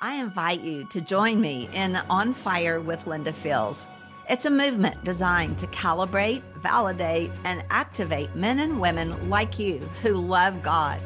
I invite you to join me in On Fire with Linda Fields. It's a movement designed to calibrate, validate, and activate men and women like you who love God,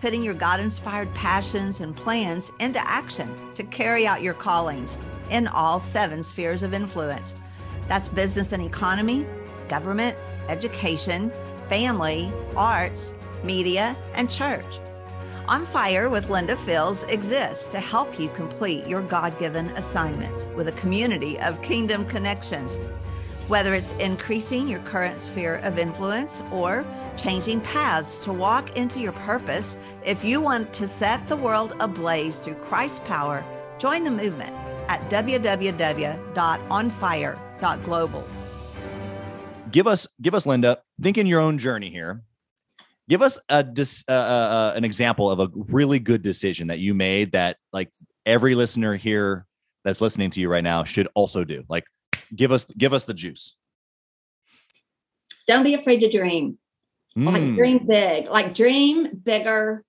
putting your God inspired passions and plans into action to carry out your callings in all seven spheres of influence. That's business and economy, government, education, family, arts, media, and church. On Fire with Linda Fields exists to help you complete your God given assignments with a community of kingdom connections. Whether it's increasing your current sphere of influence or changing paths to walk into your purpose, if you want to set the world ablaze through Christ's power, join the movement at www.onfire.global. Give us, give us, Linda. Think in your own journey here give us a dis, uh, uh, uh, an example of a really good decision that you made that like every listener here that's listening to you right now should also do. Like give us give us the juice. Don't be afraid to dream. Mm. like hmm. dream big. Like dream bigger.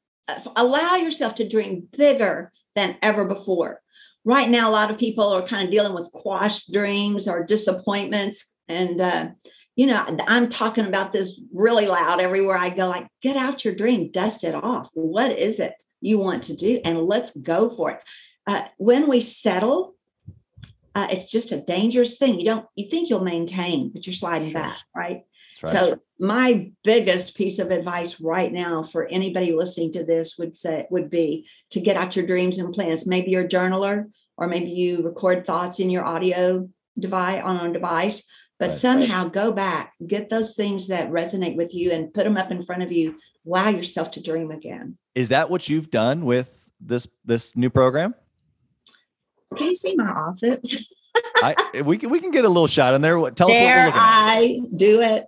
Allow yourself to dream bigger than ever before. Right now a lot of people are kind of dealing with quashed dreams or disappointments and uh, you know, I'm talking about this really loud everywhere I go, like, get out your dream, dust it off. What is it you want to do? And let's go for it. Uh, when we settle, uh, it's just a dangerous thing. You don't, you think you'll maintain, but you're sliding back, right? right? So my biggest piece of advice right now for anybody listening to this would say would be to get out your dreams and plans. Maybe you're a journaler, or maybe you record thoughts in your audio device on a device but right, somehow right. go back, get those things that resonate with you and put them up in front of you. Allow yourself to dream again. Is that what you've done with this this new program? Can you see my office? I we can we can get a little shot in there. Tell there us what I do it.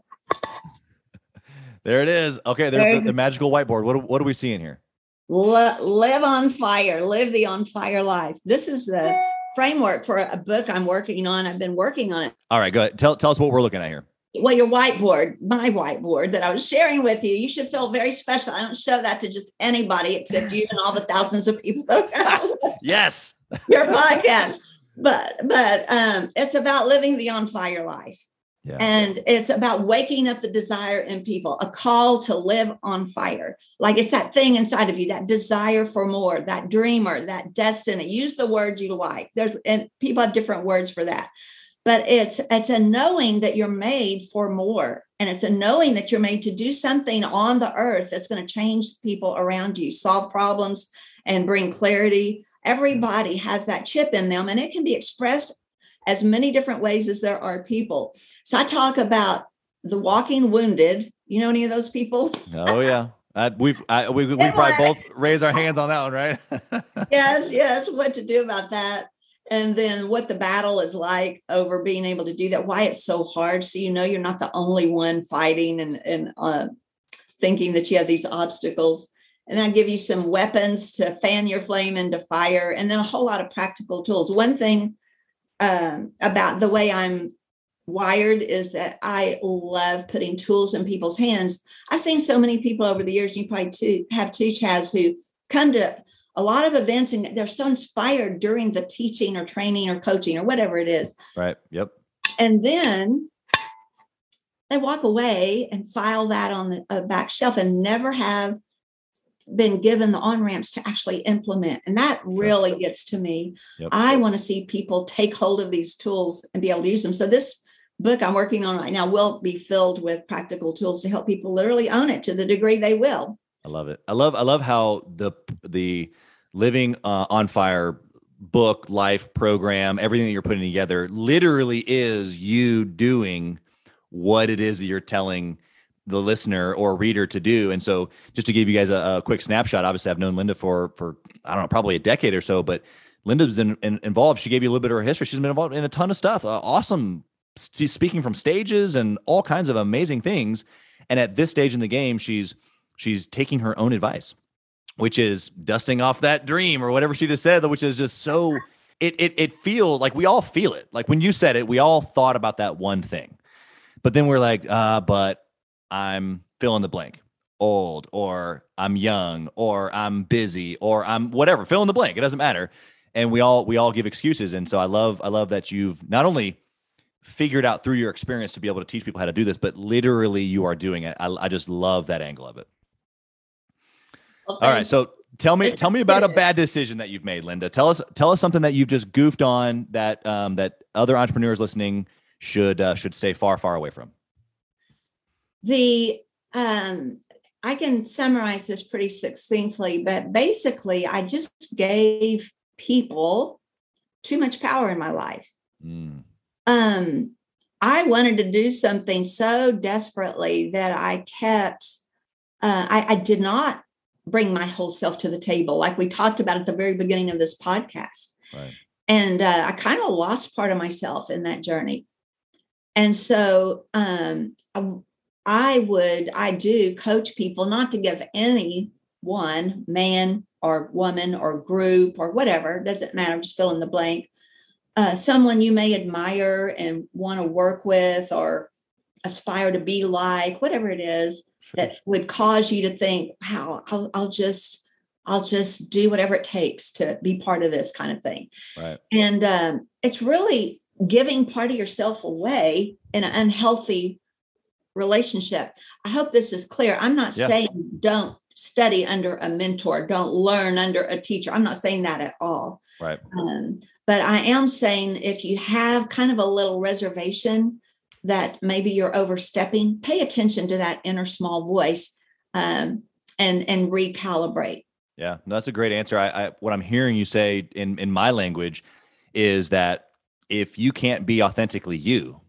there it is. Okay, there's, there's the, the, magical whiteboard. What what are we seeing here? live on fire. Live the on fire life. This is the framework for a book I'm working on. I've been working on it. All right, go ahead. Tell tell us what we're looking at here. Well, your whiteboard, my whiteboard that I was sharing with you, you should feel very special. I don't show that to just anybody except you and all the thousands of people. yes. Your podcast. But but um, it's about living the on fire life. Yeah. And it's about waking up the desire in people, a call to live on fire. Like it's that thing inside of you, that desire for more, that dreamer, that destiny. Use the word you like. There's and people have different words for that. But it's it's a knowing that you're made for more. And it's a knowing that you're made to do something on the earth that's going to change people around you, solve problems and bring clarity. Everybody has that chip in them, and it can be expressed as many different ways as there are people. So I talk about the walking wounded. You know any of those people? Oh yeah. Uh, we've I, we we probably both raise our hands on that one, right? yes, yes. What to do about that, and then what the battle is like over being able to do that. Why it's so hard, so you know you're not the only one fighting and and uh, thinking that you have these obstacles. And I give you some weapons to fan your flame into fire, and then a whole lot of practical tools. One thing um, about the way I'm wired is that I love putting tools in people's hands. I've seen so many people over the years, you probably too, have too, Chaz, who come to a lot of events and they're so inspired during the teaching or training or coaching or whatever it is. Right. Yep. And then they walk away and file that on the uh, back shelf and never have been given the on ramps to actually implement. And that really gets to me. Yep. I want to see people take hold of these tools and be able to use them. So, this book I'm working on right now will be filled with practical tools to help people literally own it to the degree they will. I love it. I love I love how the the living uh, on fire book life program everything that you're putting together literally is you doing what it is that you're telling the listener or reader to do. And so, just to give you guys a, a, quick snapshot, obviously, I've known Linda for for I don't know, probably a decade or so. But Linda's in, in, involved. She gave you a little bit of her history. She's been involved in a ton of stuff. Uh, awesome, she's speaking from stages and all kinds of amazing things. And at this stage in the game, she's she's taking her own advice, which is dusting off that dream or whatever she just said, which is just so. It, it, it feels like we all feel it. Like when you said it, we all thought about that one thing. But then we're like, uh, but I'm fill in the blank, old, or I'm young, or I'm busy, or I'm whatever, fill in the blank. It doesn't matter. and we all we all give excuses and so i love i love that you've not only figured out through your experience to be able to teach people how to do this but literally you are doing it. I, I just love that angle of it. Well, all right so tell me tell me about a bad decision that you've made linda. Tell us tell us something that you've just goofed on that um, that other entrepreneurs listening should uh, should stay far far away from the um i can summarize this pretty succinctly but basically i just gave people too much power in my life. Mm. Um, I wanted to do something so desperately that I kept, uh, I, I did not bring my whole self to the table, like we talked about at the very beginning of this podcast. Right. And uh, I kind of lost part of myself in that journey. And so um, I, I would, I do coach people not to give any one man or woman or group or whatever, doesn't matter, just fill in the blank. Uh, someone you may admire and want to work with or aspire to be like, whatever it is that would cause you to think, wow, I'll, I'll just, I'll just do whatever it takes to be part of this kind of thing. Right. And um, it's really giving part of yourself away in an unhealthy relationship. I hope this is clear. I'm not yeah. saying don't study under a mentor, don't learn under a teacher. I'm not saying that at all. Right. Um, but I am saying if you have kind of a little reservation that maybe you're overstepping, pay attention to that inner small voice um, and and recalibrate. Yeah, no, that's a great answer. I, I what I'm hearing you say in in my language is that if you can't be authentically you,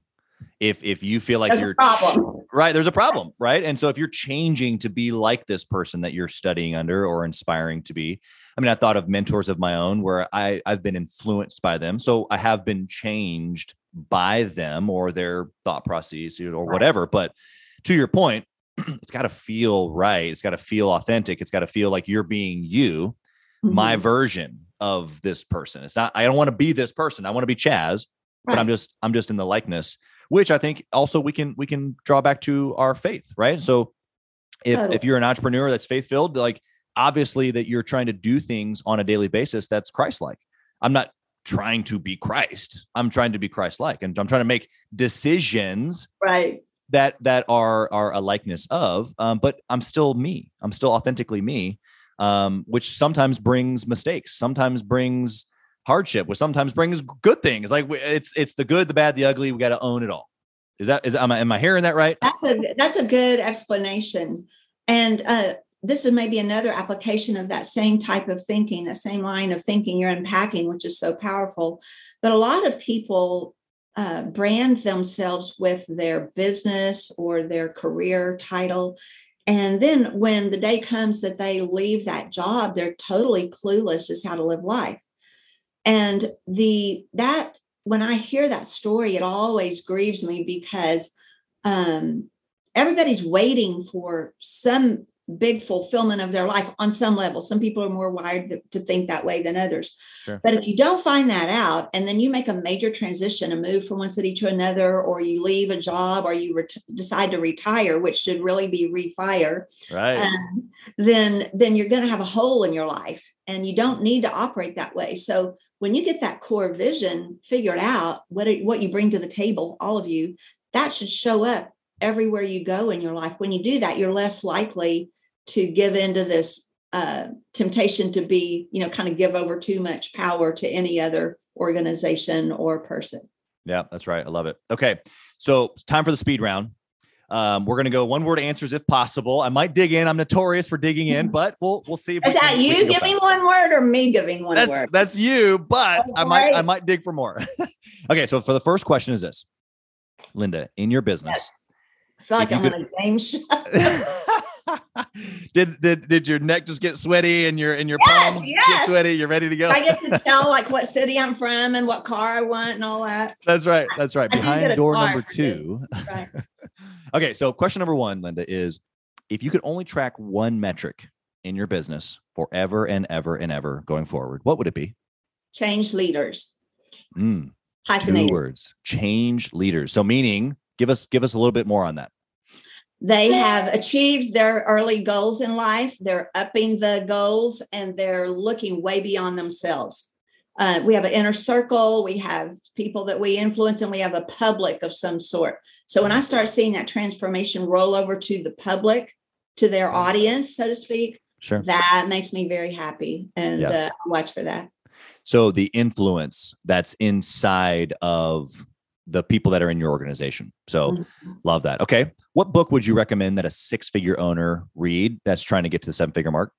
if if you feel like there's you're problem. right there's a problem right? And so if you're changing to be like this person that you're studying under or inspiring to be i mean i thought of mentors of my own where i i've been influenced by them. So i have been changed by them or their thought processes or whatever. But to your point it's got to feel right. It's got to feel authentic. It's got to feel like you're being you mm-hmm. my version of this person. It's not i don't want to be this person. I want to be chaz right. but i'm just i'm just in the likeness which I think also we can we can draw back to our faith, right? So if totally. if you're an entrepreneur that's faith filled, like obviously that you're trying to do things on a daily basis that's Christ like. I'm not trying to be Christ. I'm trying to be Christ like, and I'm trying to make decisions right that that are are a likeness of. Um, but I'm still me. I'm still authentically me, um, which sometimes brings mistakes. Sometimes brings hardship, which sometimes brings good things. Like it's it's the good, the bad, the ugly. We got to own it all. Is that is am I am I hearing that right? That's a that's a good explanation. And uh, this is maybe another application of that same type of thinking, the same line of thinking you're unpacking, which is so powerful. But a lot of people uh, brand themselves with their business or their career title. And then when the day comes that they leave that job, they're totally clueless as how to live life and the that when i hear that story it always grieves me because um everybody's waiting for some big fulfillment of their life on some level. Some people are more wired to think that way than others. Sure. But if you don't find that out, and then you make a major transition, a move from one city to another, or you leave a job, or you ret- decide to retire, which should really be refire, right? Um, then then you're going to have a hole in your life, and you don't need to operate that way. So when you get that core vision figured out, what it, what you bring to the table, all of you, that should show up everywhere you go in your life. When you do that, you're less likely to give into this uh, temptation to be, you know, kind of give over too much power to any other organization or person. Yeah, that's right. I love it. Okay. So time for the speed round. Um, we're going to go one word answers if possible. I might dig in. I'm notorious for digging in, but we'll we'll see. Is that can, you giving one word or me giving one that's, word? That's you, but oh, I might I might dig for more. okay, so for the first question is this, Linda, in your business, yes. I feel like I'm could, on a game show. did did did your neck just get sweaty and your and your yes, palms yes. get sweaty? You're ready to go. I get to tell like what city I'm from and what car I want and all that. That's right. That's right. Behind door number two. Right. Okay, so question number one, Linda, is if you could only track one metric in your business forever and ever and ever going forward, what would it be? Change leaders. Mm, Two words. Change leaders. So meaning Give us give us a little bit more on that. They have achieved their early goals in life. They're upping the goals and they're looking way beyond themselves. Uh, we have an inner circle, we have people that we influence, and we have a public of some sort. So when I start seeing that transformation roll over to the public, to their audience, so to speak, Sure. that makes me very happy. And Yeah. uh, watch for that. So the influence that's inside of the people that are in your organization. So Mhm. love that. Okay. What book would you recommend that a six figure owner read that's trying to get to the seven figure mark?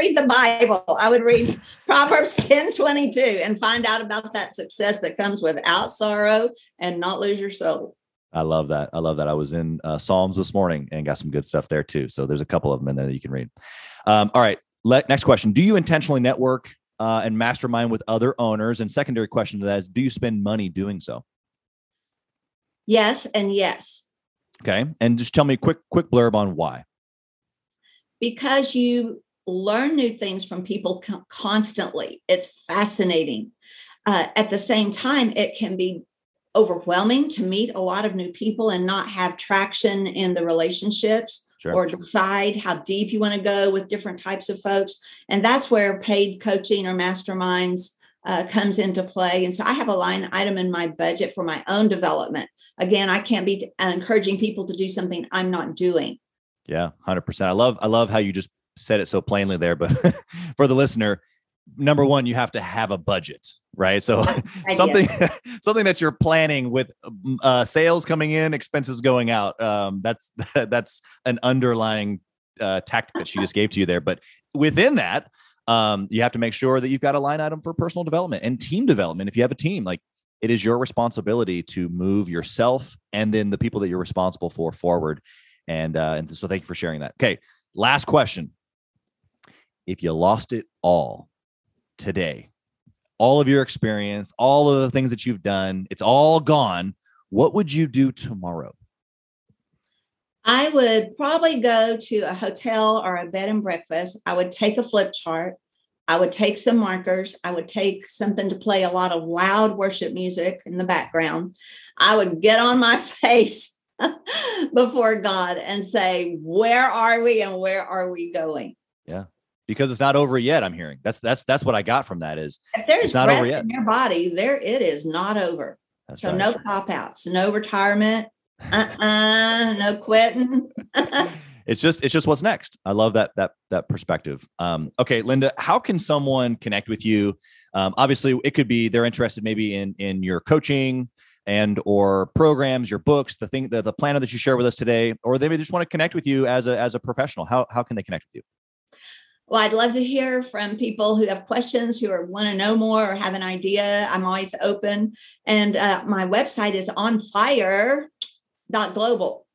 Read the Bible. I would read Proverbs 10 22 and find out about that success that comes without sorrow and not lose your soul. I love that. I love that. I was in uh, Psalms this morning and got some good stuff there too. So there's a couple of them in there that you can read. Um, all right. Let, next question. Do you intentionally network uh, and mastermind with other owners? And secondary question to that is do you spend money doing so? Yes, and yes. Okay. And just tell me a quick, quick blurb on why. Because you learn new things from people constantly. It's fascinating. Uh, at the same time, it can be overwhelming to meet a lot of new people and not have traction in the relationships Sure. or decide how deep you want to go with different types of folks. And that's where paid coaching or masterminds uh, comes into play. And so I have a line item in my budget for my own development. Again, I can't be uh, encouraging people to do something I'm not doing. Yeah, hundred percent. I love I love how you just said it so plainly there. But for the listener, number one, you have to have a budget, right? So something something that you're planning with um, uh, sales coming in, expenses going out. Um, that's that's an underlying uh, tactic that she just gave to you there. But within that, um, you have to make sure that you've got a line item for personal development and team development. If you have a team, like it is your responsibility to move yourself and then the people that you're responsible for forward. And uh, and so thank you for sharing that. Okay, last question. If you lost it all today, all of your experience, all of the things that you've done, it's all gone. What would you do tomorrow? I would probably go to a hotel or a bed and breakfast. I would take a flip chart. I would take some markers. I would take something to play a lot of loud worship music in the background. I would get on my face before God and say, Where are we and where are we going? Because it's not over yet. I'm hearing that's that's that's what I got from that is If there's It's not over yet. in your body, there it is not over. that's So right. no cop outs, no retirement, uh-uh, no quitting. it's just it's just what's next i love that that that perspective um okay linda how can someone connect with you um obviously it could be they're interested maybe in in your coaching and or programs your books the thing the, the planner that you share with us today or they may just want to connect with you as a as a professional how how can they connect with you Well, I'd love to hear from people who have questions, who are want to know more or have an idea. I'm always open. And uh, my website is onfire.global.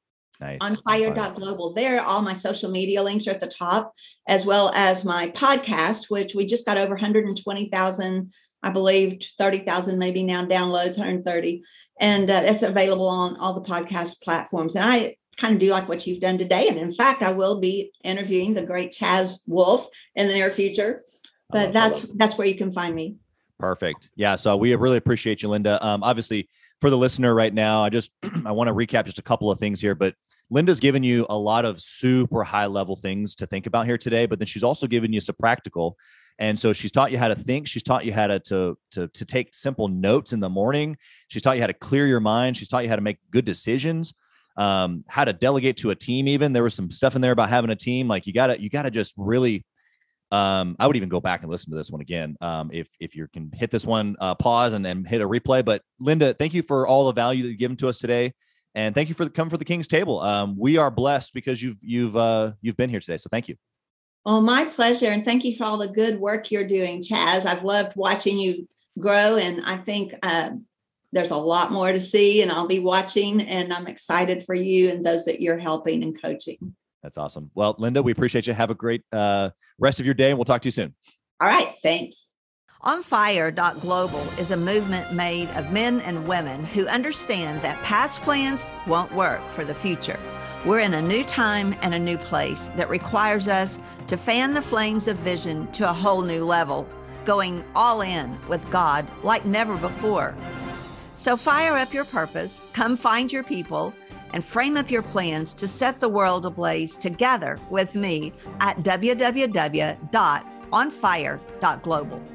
nice Onfire.global. There, all my social media links are at the top, as well as my podcast, which we just got over 120,000, I believe 30,000 maybe now downloads, 130. And uh, it's available on all the podcast platforms. And I kind of do like what you've done today. And in fact, I will be interviewing the great Chaz Wolfe in the near future. But that's that's where you can find me. Perfect. Yeah. So we really appreciate you, Linda. Um, obviously, for the listener right now, I just I want to recap just a couple of things here. But Linda's given you a lot of super high level things to think about here today, but then she's also given you some practical. And so she's taught you how to think. She's taught you how to to to, to take simple notes in the morning. She's taught you how to clear your mind. She's taught you how to make good decisions. Um, how to delegate to a team. Even there was some stuff in there about having a team. Like you gotta you gotta just really um, I would even go back and listen to this one again. Um, if if you can hit this one, uh, pause and then hit a replay. But Linda, thank you for all the value that you've given to us today, and thank you for the come for the King's table. Um, we are blessed because you've you've uh, you've been here today. So thank you. Well, my pleasure. And thank you for all the good work you're doing, Chaz. I've loved watching you grow. And I think uh, there's a lot more to see, and I'll be watching. And I'm excited for you and those that you're helping and coaching. That's awesome. Well, Linda, we appreciate you. Have a great uh, rest of your day, and we'll talk to you soon. All right. Thanks. OnFire.global is a movement made of men and women who understand that past plans won't work for the future. We're in a new time and a new place that requires us to fan the flames of vision to a whole new level, going all in with God like never before. So fire up your purpose, come find your people, and frame up your plans to set the world ablaze together with me at www.onfire.global. onfire.global.